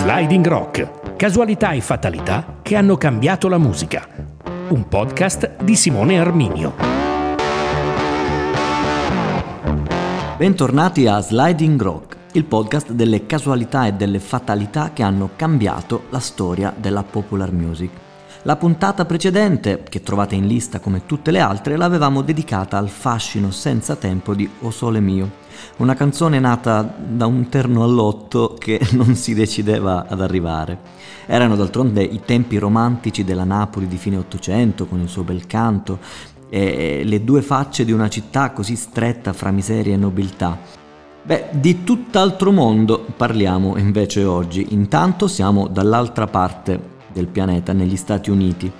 Sliding Rock, casualità e fatalità che hanno cambiato la musica. Un podcast di Simone Arminio. Bentornati a Sliding Rock, il podcast delle casualità e delle fatalità che hanno cambiato la storia della popular music. La puntata precedente, che trovate in lista come tutte le altre, l'avevamo dedicata al fascino senza tempo di O Sole Mio, una canzone nata da un terno all'otto che non si decideva ad arrivare. Erano d'altronde i tempi romantici della Napoli di fine Ottocento, con il suo bel canto, e le due facce di una città così stretta fra miseria e nobiltà. Beh, di tutt'altro mondo parliamo invece oggi. Intanto siamo dall'altra parte del pianeta, negli Stati Uniti.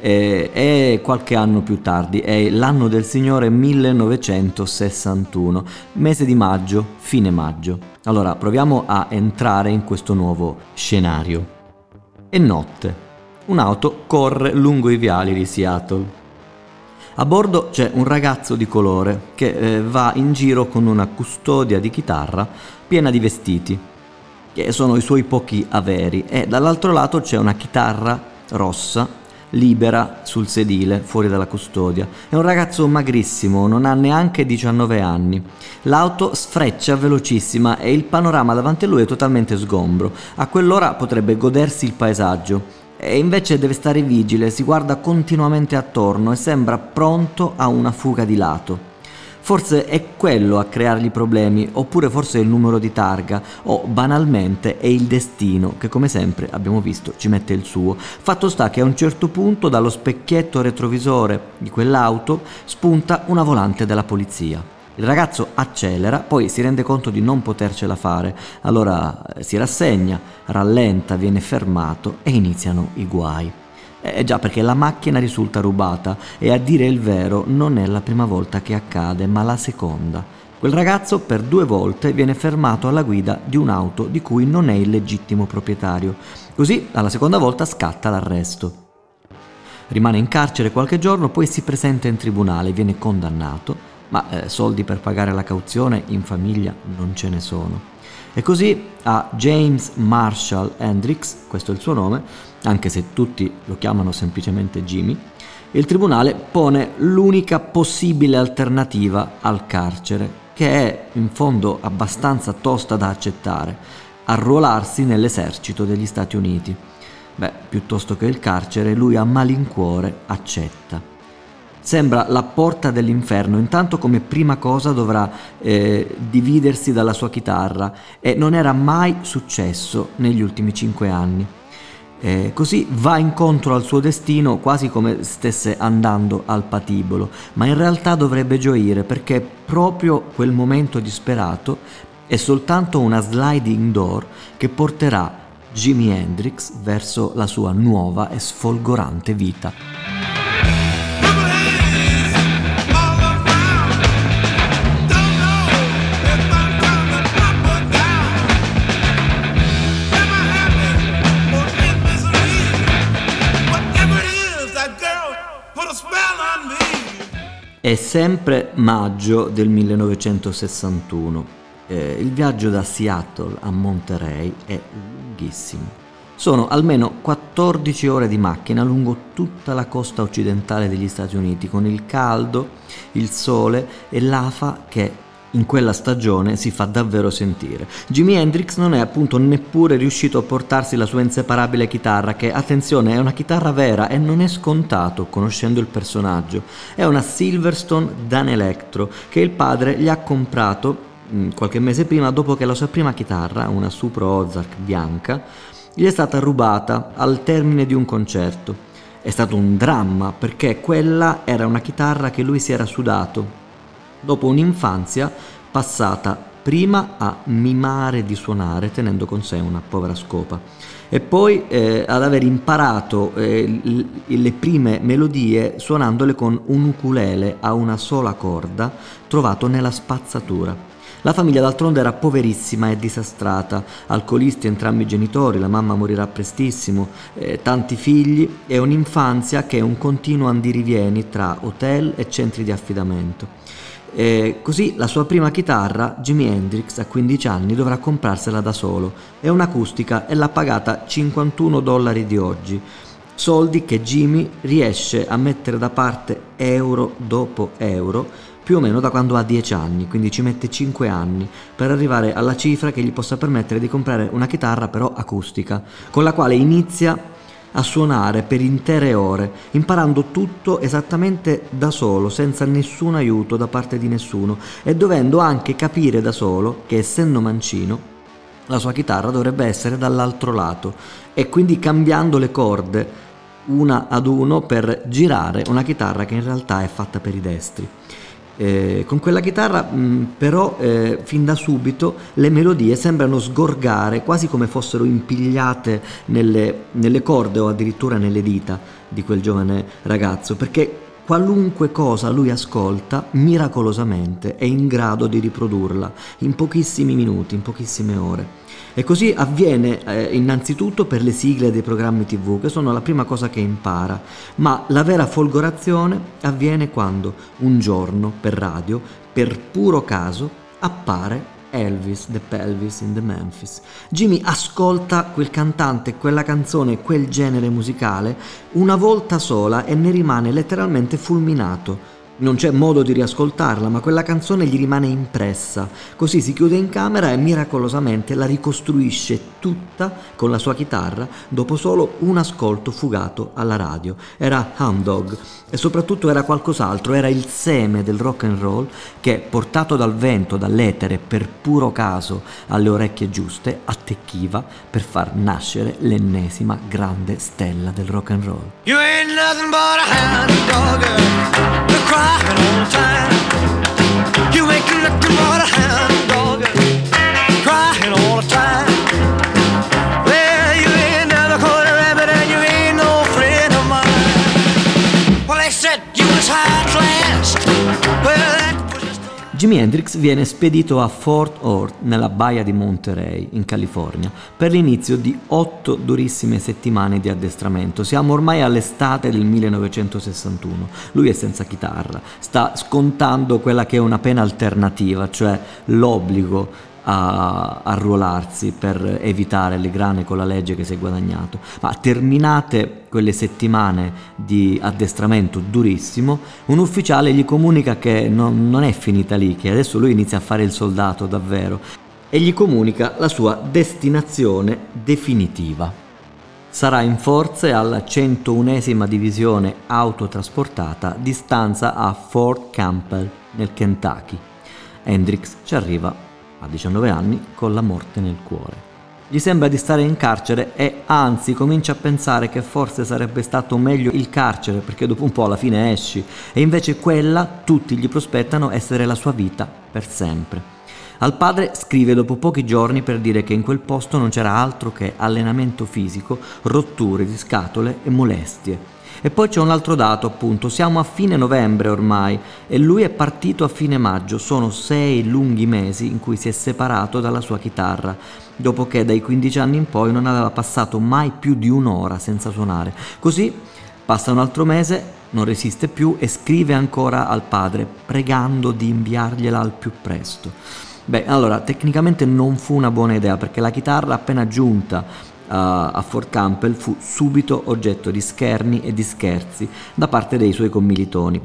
Eh, è qualche anno più tardi, è l'anno del Signore 1961, mese di maggio, fine maggio. Allora proviamo a entrare in questo nuovo scenario. È notte. Un'auto corre lungo i viali di Seattle. A bordo c'è un ragazzo di colore che eh, va in giro con una custodia di chitarra piena di vestiti che sono i suoi pochi averi, e dall'altro lato c'è una chitarra rossa libera sul sedile fuori dalla custodia. È un ragazzo magrissimo, non ha neanche 19 anni. L'auto sfreccia velocissima e il panorama davanti a lui è totalmente sgombro. A quell'ora potrebbe godersi il paesaggio. E invece deve stare vigile, si guarda continuamente attorno e sembra pronto a una fuga di lato. Forse è quello a creargli problemi, oppure forse è il numero di targa, o banalmente è il destino che come sempre abbiamo visto ci mette il suo. Fatto sta che a un certo punto dallo specchietto retrovisore di quell'auto spunta una volante della polizia. Il ragazzo accelera, poi si rende conto di non potercela fare, allora eh, si rassegna, rallenta, viene fermato e iniziano i guai. Eh già, perché la macchina risulta rubata e a dire il vero non è la prima volta che accade, ma la seconda. Quel ragazzo per due volte viene fermato alla guida di un'auto di cui non è il legittimo proprietario. Così alla seconda volta scatta l'arresto. Rimane in carcere qualche giorno, poi si presenta in tribunale, viene condannato, ma eh, soldi per pagare la cauzione in famiglia non ce ne sono. E così a James Marshall Hendricks, questo è il suo nome, anche se tutti lo chiamano semplicemente Jimmy, il tribunale pone l'unica possibile alternativa al carcere, che è in fondo abbastanza tosta da accettare, arruolarsi nell'esercito degli Stati Uniti. Beh, piuttosto che il carcere, lui a malincuore accetta. Sembra la porta dell'inferno, intanto come prima cosa dovrà eh, dividersi dalla sua chitarra e non era mai successo negli ultimi cinque anni. Eh, così va incontro al suo destino quasi come stesse andando al patibolo, ma in realtà dovrebbe gioire perché proprio quel momento disperato è soltanto una sliding door che porterà Jimi Hendrix verso la sua nuova e sfolgorante vita. È sempre maggio del 1961. Eh, il viaggio da Seattle a Monterey è lunghissimo. Sono almeno 14 ore di macchina lungo tutta la costa occidentale degli Stati Uniti, con il caldo, il sole e l'afa che in quella stagione si fa davvero sentire. Jimi Hendrix non è appunto neppure riuscito a portarsi la sua inseparabile chitarra, che attenzione è una chitarra vera e non è scontato conoscendo il personaggio. È una Silverstone Dan Electro che il padre gli ha comprato mm, qualche mese prima dopo che la sua prima chitarra, una Supro Ozark bianca, gli è stata rubata al termine di un concerto. È stato un dramma perché quella era una chitarra che lui si era sudato dopo un'infanzia passata prima a mimare di suonare tenendo con sé una povera scopa e poi eh, ad aver imparato eh, le prime melodie suonandole con un ukulele a una sola corda trovato nella spazzatura. La famiglia d'altronde era poverissima e disastrata, alcolisti entrambi i genitori, la mamma morirà prestissimo, eh, tanti figli e un'infanzia che è un continuo andirivieni tra hotel e centri di affidamento. E così la sua prima chitarra, Jimi Hendrix, a 15 anni dovrà comprarsela da solo. È un'acustica e l'ha pagata 51 dollari di oggi. Soldi che Jimmy riesce a mettere da parte euro dopo euro più o meno da quando ha 10 anni, quindi ci mette 5 anni per arrivare alla cifra che gli possa permettere di comprare una chitarra però acustica, con la quale inizia a suonare per intere ore, imparando tutto esattamente da solo, senza nessun aiuto da parte di nessuno e dovendo anche capire da solo che essendo mancino la sua chitarra dovrebbe essere dall'altro lato e quindi cambiando le corde una ad uno per girare una chitarra che in realtà è fatta per i destri. Eh, con quella chitarra mh, mm, però eh, fin da subito le melodie sembrano sgorgare quasi come fossero impigliate nelle, nelle corde o addirittura nelle dita di quel giovane ragazzo perché qualunque cosa lui ascolta miracolosamente è in grado di riprodurla in pochissimi minuti, in pochissime ore. E così avviene eh, innanzitutto per le sigle dei programmi tv, che sono la prima cosa che impara, ma la vera folgorazione avviene quando un giorno per radio, per puro caso, appare Elvis, The Pelvis in the Memphis. Jimmy ascolta quel cantante, quella canzone, quel genere musicale una volta sola e ne rimane letteralmente fulminato non c'è modo di riascoltarla, ma quella canzone gli rimane impressa. Così si chiude in camera e miracolosamente la ricostruisce tutta con la sua chitarra dopo solo un ascolto fugato alla radio. Era Hound Dog e soprattutto era qualcos'altro, era il seme del rock and roll che, portato dal vento, dall'etere, per puro caso alle orecchie giuste, attecchiva per far nascere l'ennesima grande stella del rock and roll. You ain't nothing but a hound dog, crying all the time. You ain't nothing but a hound Jimi Hendrix viene spedito a Fort Worth, nella baia di Monterey, in California, per l'inizio di otto durissime settimane di addestramento. Siamo ormai all'estate del 1961. Lui è senza chitarra, sta scontando quella che è una pena alternativa, cioè l'obbligo a arruolarsi per evitare le grane con la legge che si è guadagnato. Ma terminate quelle settimane di addestramento durissimo, un ufficiale gli comunica che non, non è finita lì, che adesso lui inizia a fare il soldato davvero e gli comunica la sua destinazione definitiva. Sarà in forze alla 101esima divisione autotrasportata di stanza a Fort Campbell nel Kentucky. Hendrix ci arriva a 19 anni, con la morte nel cuore. Gli sembra di stare in carcere e anzi comincia a pensare che forse sarebbe stato meglio il carcere perché dopo un po' alla fine esci e invece quella tutti gli prospettano essere la sua vita per sempre. Al padre scrive dopo pochi giorni per dire che in quel posto non c'era altro che allenamento fisico, rotture di scatole e molestie e poi c'è un altro dato, appunto, siamo a fine novembre ormai e lui è partito a fine maggio, sono sei lunghi mesi in cui si è separato dalla sua chitarra, dopo che dai 15 anni in poi non aveva passato mai più di un'ora senza suonare. Così passa un altro mese, non resiste più e scrive ancora al padre, pregando di inviargliela al più presto. Beh, allora, tecnicamente non fu una buona idea perché la chitarra appena giunta a Fort Campbell fu subito oggetto di scherni e di scherzi da parte dei suoi commilitoni,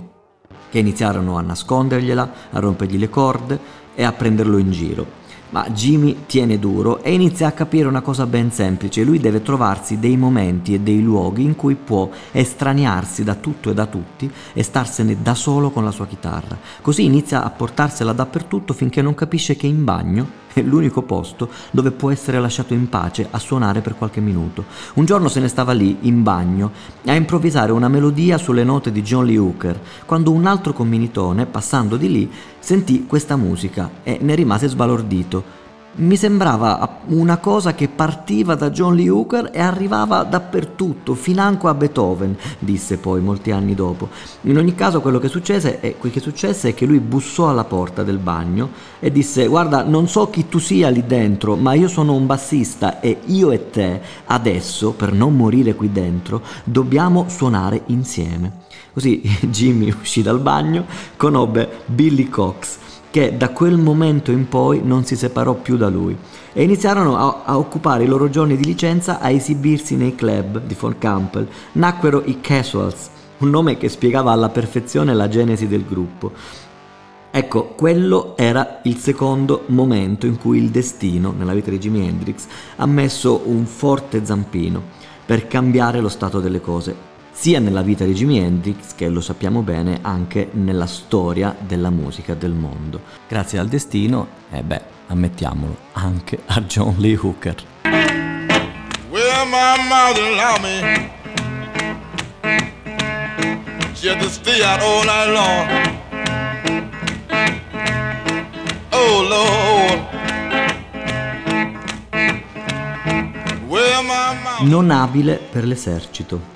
che iniziarono a nascondergliela, a rompergli le corde e a prenderlo in giro. Ma Jimmy tiene duro e inizia a capire una cosa ben semplice, lui deve trovarsi dei momenti e dei luoghi in cui può estraniarsi da tutto e da tutti e starsene da solo con la sua chitarra. Così inizia a portarsela dappertutto finché non capisce che in bagno è l'unico posto dove può essere lasciato in pace a suonare per qualche minuto. Un giorno se ne stava lì, in bagno, a improvvisare una melodia sulle note di John Lee Hooker, quando un altro comminitone, passando di lì, sentì questa musica e ne rimase sbalordito mi sembrava una cosa che partiva da John Lee Hooker e arrivava dappertutto, financo a Beethoven, disse poi molti anni dopo. In ogni caso quello che successe, è, quel che successe è che lui bussò alla porta del bagno e disse guarda non so chi tu sia lì dentro, ma io sono un bassista e io e te adesso, per non morire qui dentro, dobbiamo suonare insieme. Così Jimmy uscì dal bagno, conobbe Billy Cox, che da quel momento in poi non si separò più da lui e iniziarono a, a, occupare i loro giorni di licenza a esibirsi nei club di Fort Campbell. Nacquero i Casuals, un nome che spiegava alla perfezione la genesi del gruppo. Ecco, quello era il secondo momento in cui il destino, nella vita di Jimi Hendrix, ha messo un forte zampino per cambiare lo stato delle cose, sia nella vita di Jimi Hendrix, che lo sappiamo bene, anche nella storia della musica del mondo. Grazie al destino, e eh beh, ammettiamolo, anche a John Lee Hooker. Well, my mother allowed me She to stay out all night long Oh Lord non abile per l'esercito.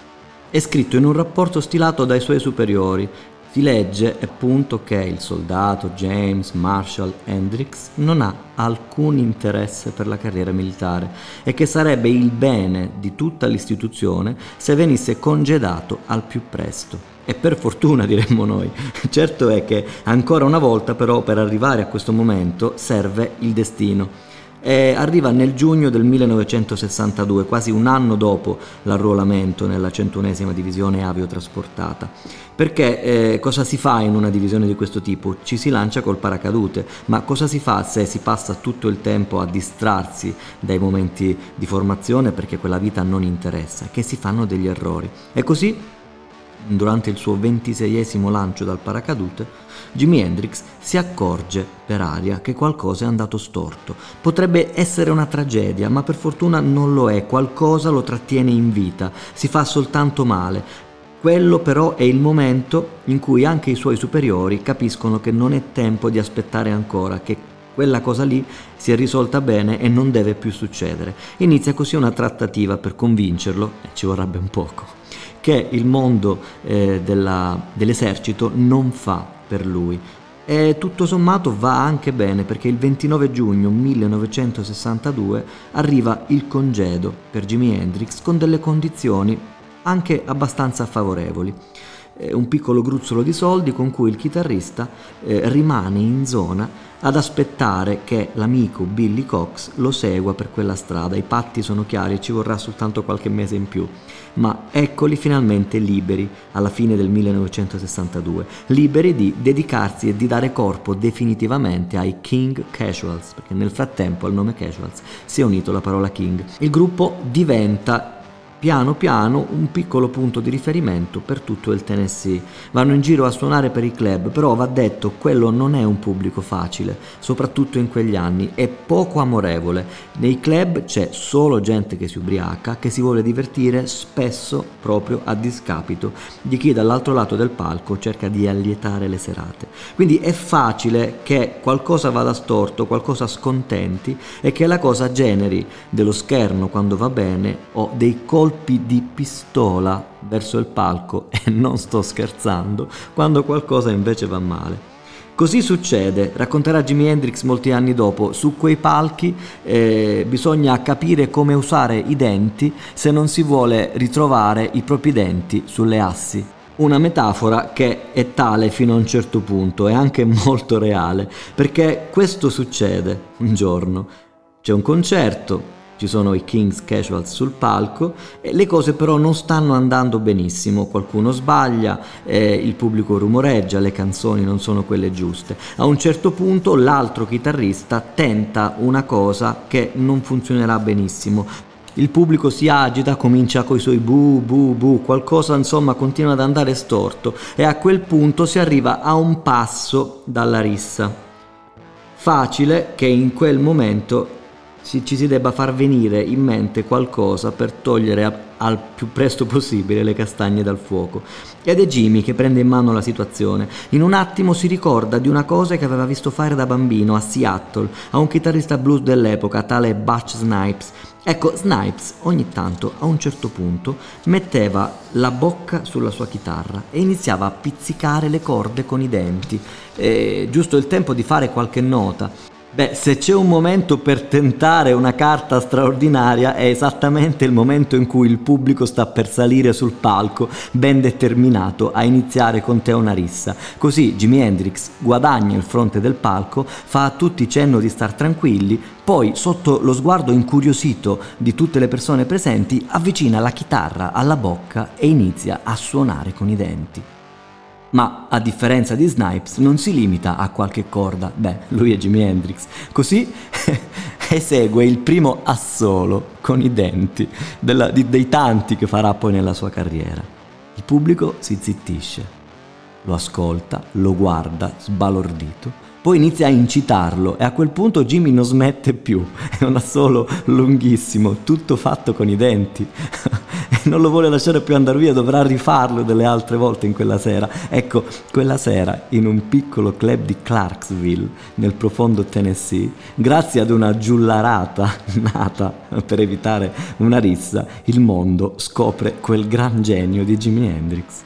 È scritto in un rapporto stilato dai suoi superiori. Si legge appunto che il soldato James Marshall Hendricks non ha alcun interesse per la carriera militare e che sarebbe il bene di tutta l'istituzione se venisse congedato al più presto. E per fortuna diremmo noi. Certo è che ancora una volta però per arrivare a questo momento serve il destino e arriva nel giugno del 1962, quasi un anno dopo l'arruolamento nella centunesima divisione aviotrasportata. Perché eh, cosa si fa in una divisione di questo tipo? Ci si lancia col paracadute, ma cosa si fa se si passa tutto il tempo a distrarsi dai momenti di formazione perché quella vita non interessa? Che si fanno degli errori. E così durante il suo ventiseiesimo lancio dal paracadute, Jimi Hendrix si accorge per aria che qualcosa è andato storto. Potrebbe essere una tragedia, ma per fortuna non lo è, qualcosa lo trattiene in vita, si fa soltanto male. Quello però è il momento in cui anche i suoi superiori capiscono che non è tempo di aspettare ancora, che quella cosa lì si è risolta bene e non deve più succedere. Inizia così una trattativa per convincerlo, e ci vorrebbe un poco che il mondo eh, della, dell'esercito non fa per lui. E tutto sommato va anche bene perché il 29 giugno 1962 arriva il congedo per Jimi Hendrix con delle condizioni anche abbastanza favorevoli. Un piccolo gruzzolo di soldi con cui il chitarrista eh, rimane in zona ad aspettare che l'amico Billy Cox lo segua per quella strada. I patti sono chiari ci vorrà soltanto qualche mese in più. Ma eccoli finalmente liberi alla fine del 1962, liberi di dedicarsi e di dare corpo definitivamente ai King Casuals, perché nel frattempo al nome Casuals si è unito la parola King. Il gruppo diventa piano piano un piccolo punto di riferimento per tutto il Tennessee. Vanno in giro a suonare per i club, però va detto quello non è un pubblico facile, soprattutto in quegli anni, è poco amorevole. Nei club c'è solo gente che si ubriaca, che si vuole divertire, spesso proprio a discapito di chi dall'altro lato del palco cerca di allietare le serate. Quindi è facile che qualcosa vada storto, qualcosa scontenti e che la cosa generi dello scherno quando va bene o dei colpi colpi di pistola verso il palco e non sto scherzando, quando qualcosa invece va male. Così succede, racconterà Jimi Hendrix molti anni dopo, su quei palchi eh, bisogna capire come usare i denti se non si vuole ritrovare i propri denti sulle assi. Una metafora che è tale fino a un certo punto, è anche molto reale, perché questo succede un giorno. C'è un concerto, ci sono i Kings Casuals sul palco e le cose però non stanno andando benissimo, qualcuno sbaglia, eh, il pubblico rumoreggia, le canzoni non sono quelle giuste. A un certo punto l'altro chitarrista tenta una cosa che non funzionerà benissimo. Il pubblico si agita, comincia con i suoi bu bu bu, qualcosa insomma continua ad andare storto e a quel punto si arriva a un passo dalla rissa. Facile che in quel momento ci, ci si debba far venire in mente qualcosa per togliere a, al più presto possibile le castagne dal fuoco. Ed è Jimmy che prende in mano la situazione. In un attimo si ricorda di una cosa che aveva visto fare da bambino a Seattle, a un chitarrista blues dell'epoca, tale Butch Snipes. Ecco, Snipes ogni tanto, a un certo punto, metteva la bocca sulla sua chitarra e iniziava a pizzicare le corde con i denti, eh, giusto il tempo di fare qualche nota. Beh, se c'è un momento per tentare una carta straordinaria è esattamente il momento in cui il pubblico sta per salire sul palco, ben determinato a iniziare con te una rissa. Così Jimi Hendrix guadagna il fronte del palco, fa a tutti cenno di star tranquilli, poi sotto lo sguardo incuriosito di tutte le persone presenti avvicina la chitarra alla bocca e inizia a suonare con i denti. Ma a differenza di Snipes non si limita a qualche corda, beh, lui è Jimi Hendrix, così esegue il primo assolo con i denti della, di, dei tanti che farà poi nella sua carriera. Il pubblico si zittisce, lo ascolta, lo guarda sbalordito poi inizia a incitarlo e a quel punto Jimmy non smette più. È un assolo lunghissimo, tutto fatto con i denti. non lo vuole lasciare più andare via, dovrà rifarlo delle altre volte in quella sera. Ecco, quella sera, in un piccolo club di Clarksville, nel profondo Tennessee, grazie ad una giullarata nata per evitare una rissa, il mondo scopre quel gran genio di Jimi Hendrix.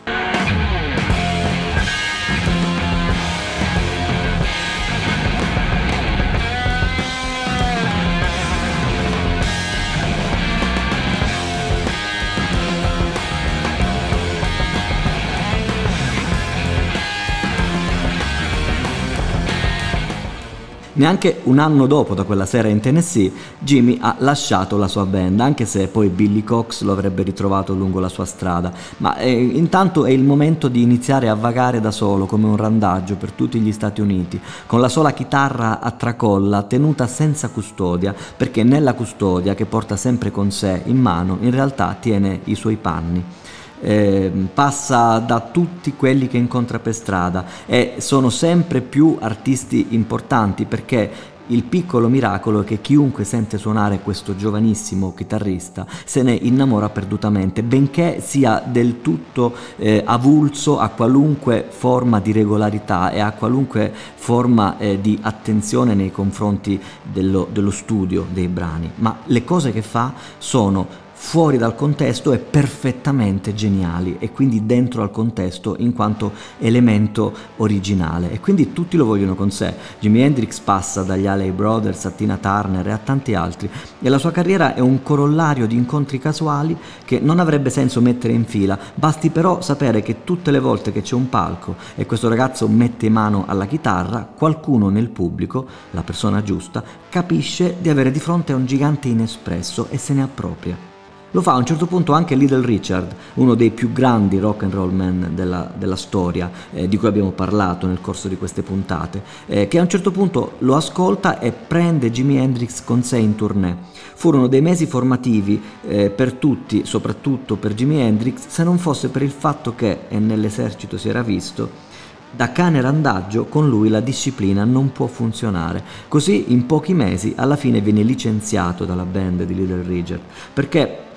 Neanche un anno dopo da quella sera in Tennessee, Jimmy ha lasciato la sua band, anche se poi Billy Cox lo avrebbe ritrovato lungo la sua strada. Ma eh, intanto è il momento di iniziare a vagare da solo come un randaggio per tutti gli Stati Uniti, con la sola chitarra a tracolla tenuta senza custodia, perché nella custodia che porta sempre con sé in mano in realtà tiene i suoi panni eh, passa da tutti quelli che incontra per strada e sono sempre più artisti importanti perché il piccolo miracolo è che chiunque sente suonare questo giovanissimo chitarrista se ne innamora perdutamente, benché sia del tutto eh, avulso a qualunque forma di regolarità e a qualunque forma eh, di attenzione nei confronti dello, dello studio dei brani. Ma le cose che fa sono fuori dal contesto e perfettamente geniali e quindi dentro al contesto in quanto elemento originale e quindi tutti lo vogliono con sé. Jimi Hendrix passa dagli Alley Brothers a Tina Turner e a tanti altri e la sua carriera è un corollario di incontri casuali che non avrebbe senso mettere in fila, basti però sapere che tutte le volte che c'è un palco e questo ragazzo mette mano alla chitarra, qualcuno nel pubblico, la persona giusta, capisce di avere di fronte a un gigante inespresso e se ne appropria. Lo fa a un certo punto anche Little Richard, uno dei più grandi rock and roll man della, della storia, eh, di cui abbiamo parlato nel corso di queste puntate, eh, che a un certo punto lo ascolta e prende Jimi Hendrix con sé in tournée. Furono dei mesi formativi eh, per tutti, soprattutto per Jimi Hendrix, se non fosse per il fatto che, e nell'esercito si era visto, da cane randaggio con lui la disciplina non può funzionare. Così in pochi mesi alla fine viene licenziato dalla band di Little Richard perché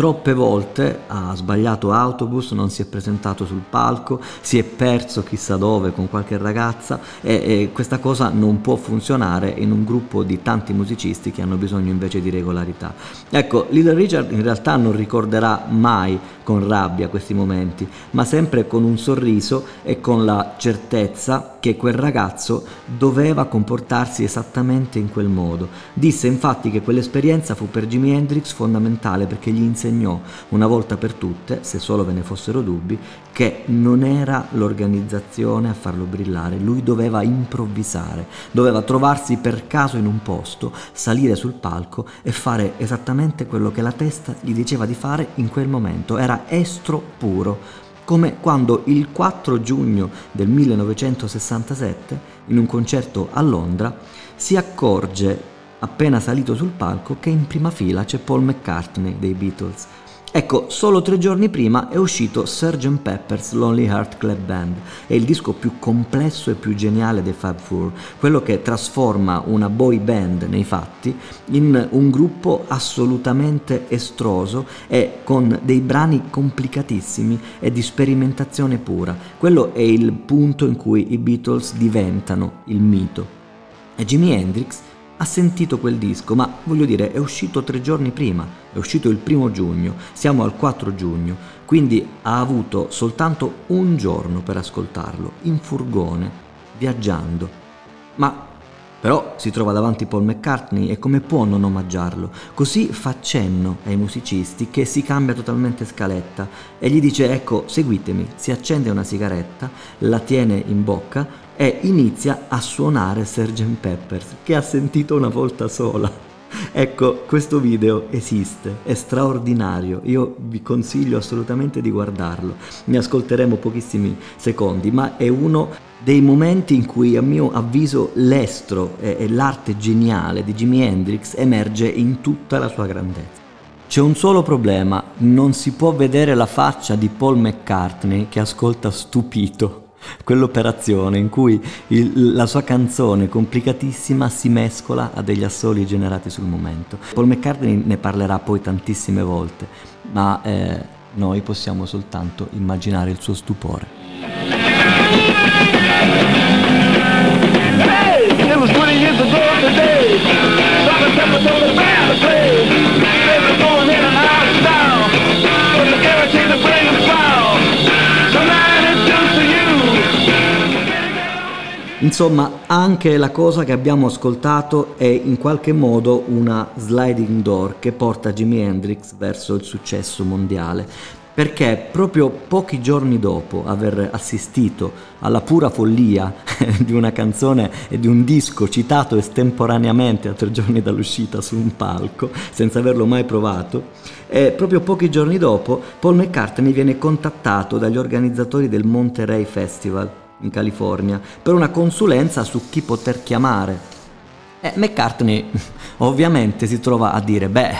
Troppe volte ha sbagliato autobus, non si è presentato sul palco, si è perso chissà dove con qualche ragazza e, e, questa cosa non può funzionare in un gruppo di tanti musicisti che hanno bisogno invece di regolarità. Ecco, Little Richard in realtà non ricorderà mai con rabbia questi momenti, ma sempre con un sorriso e con la certezza che quel ragazzo doveva comportarsi esattamente in quel modo. Disse infatti che quell'esperienza fu per Jimi Hendrix fondamentale perché gli insegnò una volta per tutte, se solo ve ne fossero dubbi, che non era l'organizzazione a farlo brillare, lui doveva improvvisare, doveva trovarsi per caso in un posto, salire sul palco e fare esattamente quello che la testa gli diceva di fare in quel momento, era estro puro come quando il 4 giugno del 1967, in un concerto a Londra, si accorge, appena salito sul palco, che in prima fila c'è Paul McCartney dei Beatles Ecco, solo tre giorni prima è uscito Sgt. Pepper's Lonely Heart Club Band, è il disco più complesso e più geniale dei Fab Four, quello che trasforma una boy band nei fatti in un gruppo assolutamente estroso e con dei brani complicatissimi e di sperimentazione pura. Quello è il punto in cui i Beatles diventano il mito. E Jimi Hendrix ha sentito quel disco, ma voglio dire, è uscito tre giorni prima, è uscito il primo giugno, siamo al 4 giugno, quindi ha avuto soltanto un giorno per ascoltarlo, in furgone, viaggiando. Ma Però si trova davanti Paul McCartney e come può non omaggiarlo? Così fa cenno ai musicisti che si cambia totalmente scaletta e gli dice ecco seguitemi, si accende una sigaretta, la tiene in bocca e inizia a suonare Sgt. Peppers che ha sentito una volta sola. Ecco, questo video esiste, è straordinario, io vi consiglio assolutamente di guardarlo. Ne ascolteremo pochissimi secondi, ma è uno dei momenti in cui a mio avviso l'estro e, l'arte geniale di Jimi Hendrix emerge in tutta la sua grandezza. C'è un solo problema, non si può vedere la faccia di Paul McCartney che ascolta stupito quell'operazione in cui il, la sua canzone complicatissima si mescola a degli assoli generati sul momento. Paul McCartney ne parlerà poi tantissime volte, ma eh, noi possiamo soltanto immaginare il suo stupore. Insomma, anche la cosa che abbiamo ascoltato è in qualche modo una sliding door che porta Jimi Hendrix verso il successo mondiale. Perché proprio pochi giorni dopo aver assistito alla pura follia di una canzone e di un disco citato estemporaneamente a tre giorni dall'uscita su un palco, senza averlo mai provato, e proprio pochi giorni dopo Paul McCartney viene contattato dagli organizzatori del Monterey Festival in California per una consulenza su chi poter chiamare. E McCartney ovviamente si trova a dire, beh,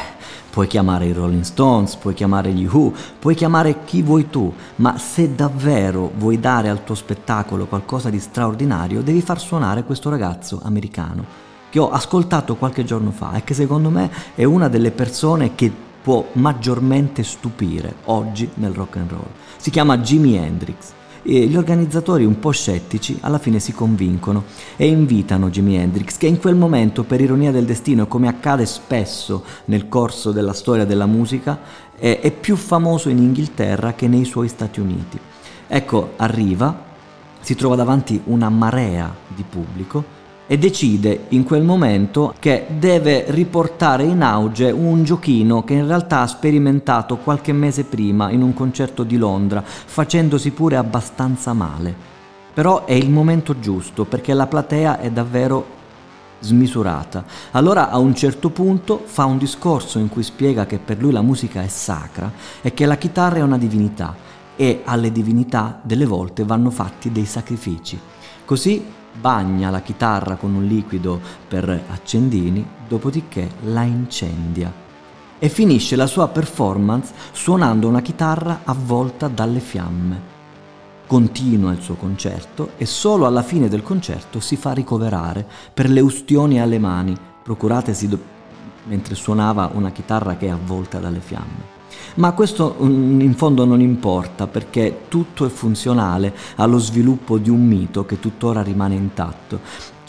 puoi chiamare i Rolling Stones, puoi chiamare gli Who, puoi chiamare chi vuoi tu, ma se davvero vuoi dare al tuo spettacolo qualcosa di straordinario, devi far suonare questo ragazzo americano che ho ascoltato qualche giorno fa e che secondo me è una delle persone che può maggiormente stupire oggi nel rock and roll. Si chiama Jimi Hendrix e gli organizzatori un po' scettici alla fine si convincono e invitano Jimi Hendrix che in quel momento per ironia del destino come accade spesso nel corso della storia della musica è, è più famoso in Inghilterra che nei suoi Stati Uniti. Ecco, arriva, si trova davanti una marea di pubblico e decide in quel momento che deve riportare in auge un giochino che in realtà ha sperimentato qualche mese prima in un concerto di Londra, facendosi pure abbastanza male. Però è il momento giusto perché la platea è davvero smisurata. Allora a un certo punto fa un discorso in cui spiega che per lui la musica è sacra e che la chitarra è una divinità e alle divinità delle volte vanno fatti dei sacrifici. Così bagna la chitarra con un liquido per accendini, dopodiché la incendia e finisce la sua performance suonando una chitarra avvolta dalle fiamme. Continua il suo concerto e solo alla fine del concerto si fa ricoverare per le ustioni alle mani, procuratesi do- mentre suonava una chitarra che è avvolta dalle fiamme. Ma questo mm, in fondo non importa perché tutto è funzionale allo sviluppo di un mito che tuttora rimane intatto.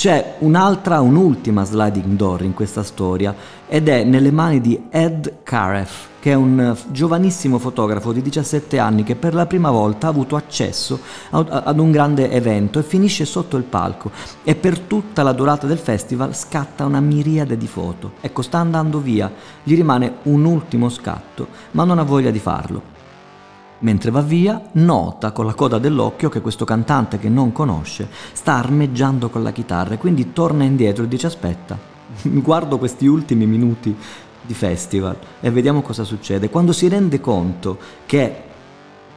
C'è un'altra, un'ultima sliding door in questa storia ed è nelle mani di Ed Caref, che è un giovanissimo fotografo di 17 anni che per la prima volta ha avuto accesso ad un grande evento e finisce sotto il palco e per tutta la durata del festival scatta una miriade di foto. Ecco, sta andando via, gli rimane un ultimo scatto, ma non ha voglia di farlo. Mentre va via, nota con la coda dell'occhio che questo cantante che non conosce sta armeggiando con la chitarra e quindi torna indietro e dice aspetta, guardo questi ultimi minuti di festival e vediamo cosa succede. Quando si rende conto che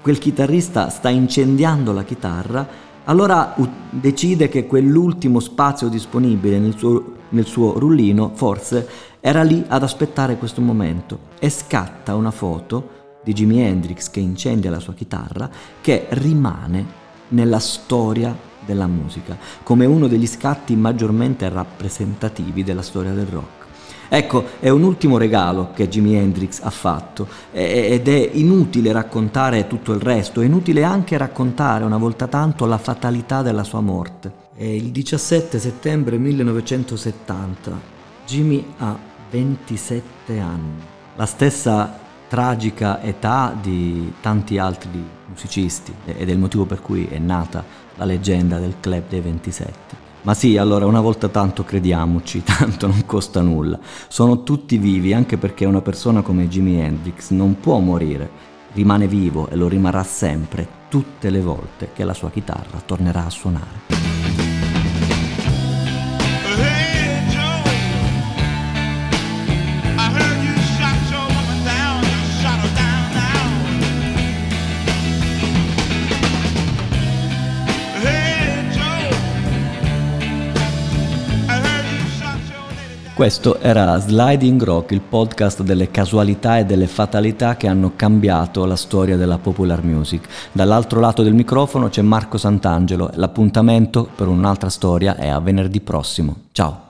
quel chitarrista sta incendiando la chitarra, allora decide che quell'ultimo spazio disponibile nel suo, nel suo rullino forse era lì ad aspettare questo momento e scatta una foto di Jimi Hendrix che incendia la sua chitarra, che rimane nella storia della musica, come uno degli scatti maggiormente rappresentativi della storia del rock. Ecco, è un ultimo regalo che Jimi Hendrix ha fatto ed è inutile raccontare tutto il resto, è inutile anche raccontare una volta tanto la fatalità della sua morte. È il 17 settembre 1970, Jimmy ha 27 anni, la stessa tragica età di tanti altri musicisti ed è il motivo per cui è nata la leggenda del Club dei 27. Ma sì, allora una volta tanto crediamoci, tanto non costa nulla. Sono tutti vivi anche perché una persona come Jimi Hendrix non può morire, rimane vivo e lo rimarrà sempre, tutte le volte che la sua chitarra tornerà a suonare. Questo era Sliding Rock, il podcast delle casualità e delle fatalità che hanno cambiato la storia della popular music. Dall'altro lato del microfono c'è Marco Sant'Angelo l'appuntamento per un'altra storia è a venerdì prossimo. Ciao!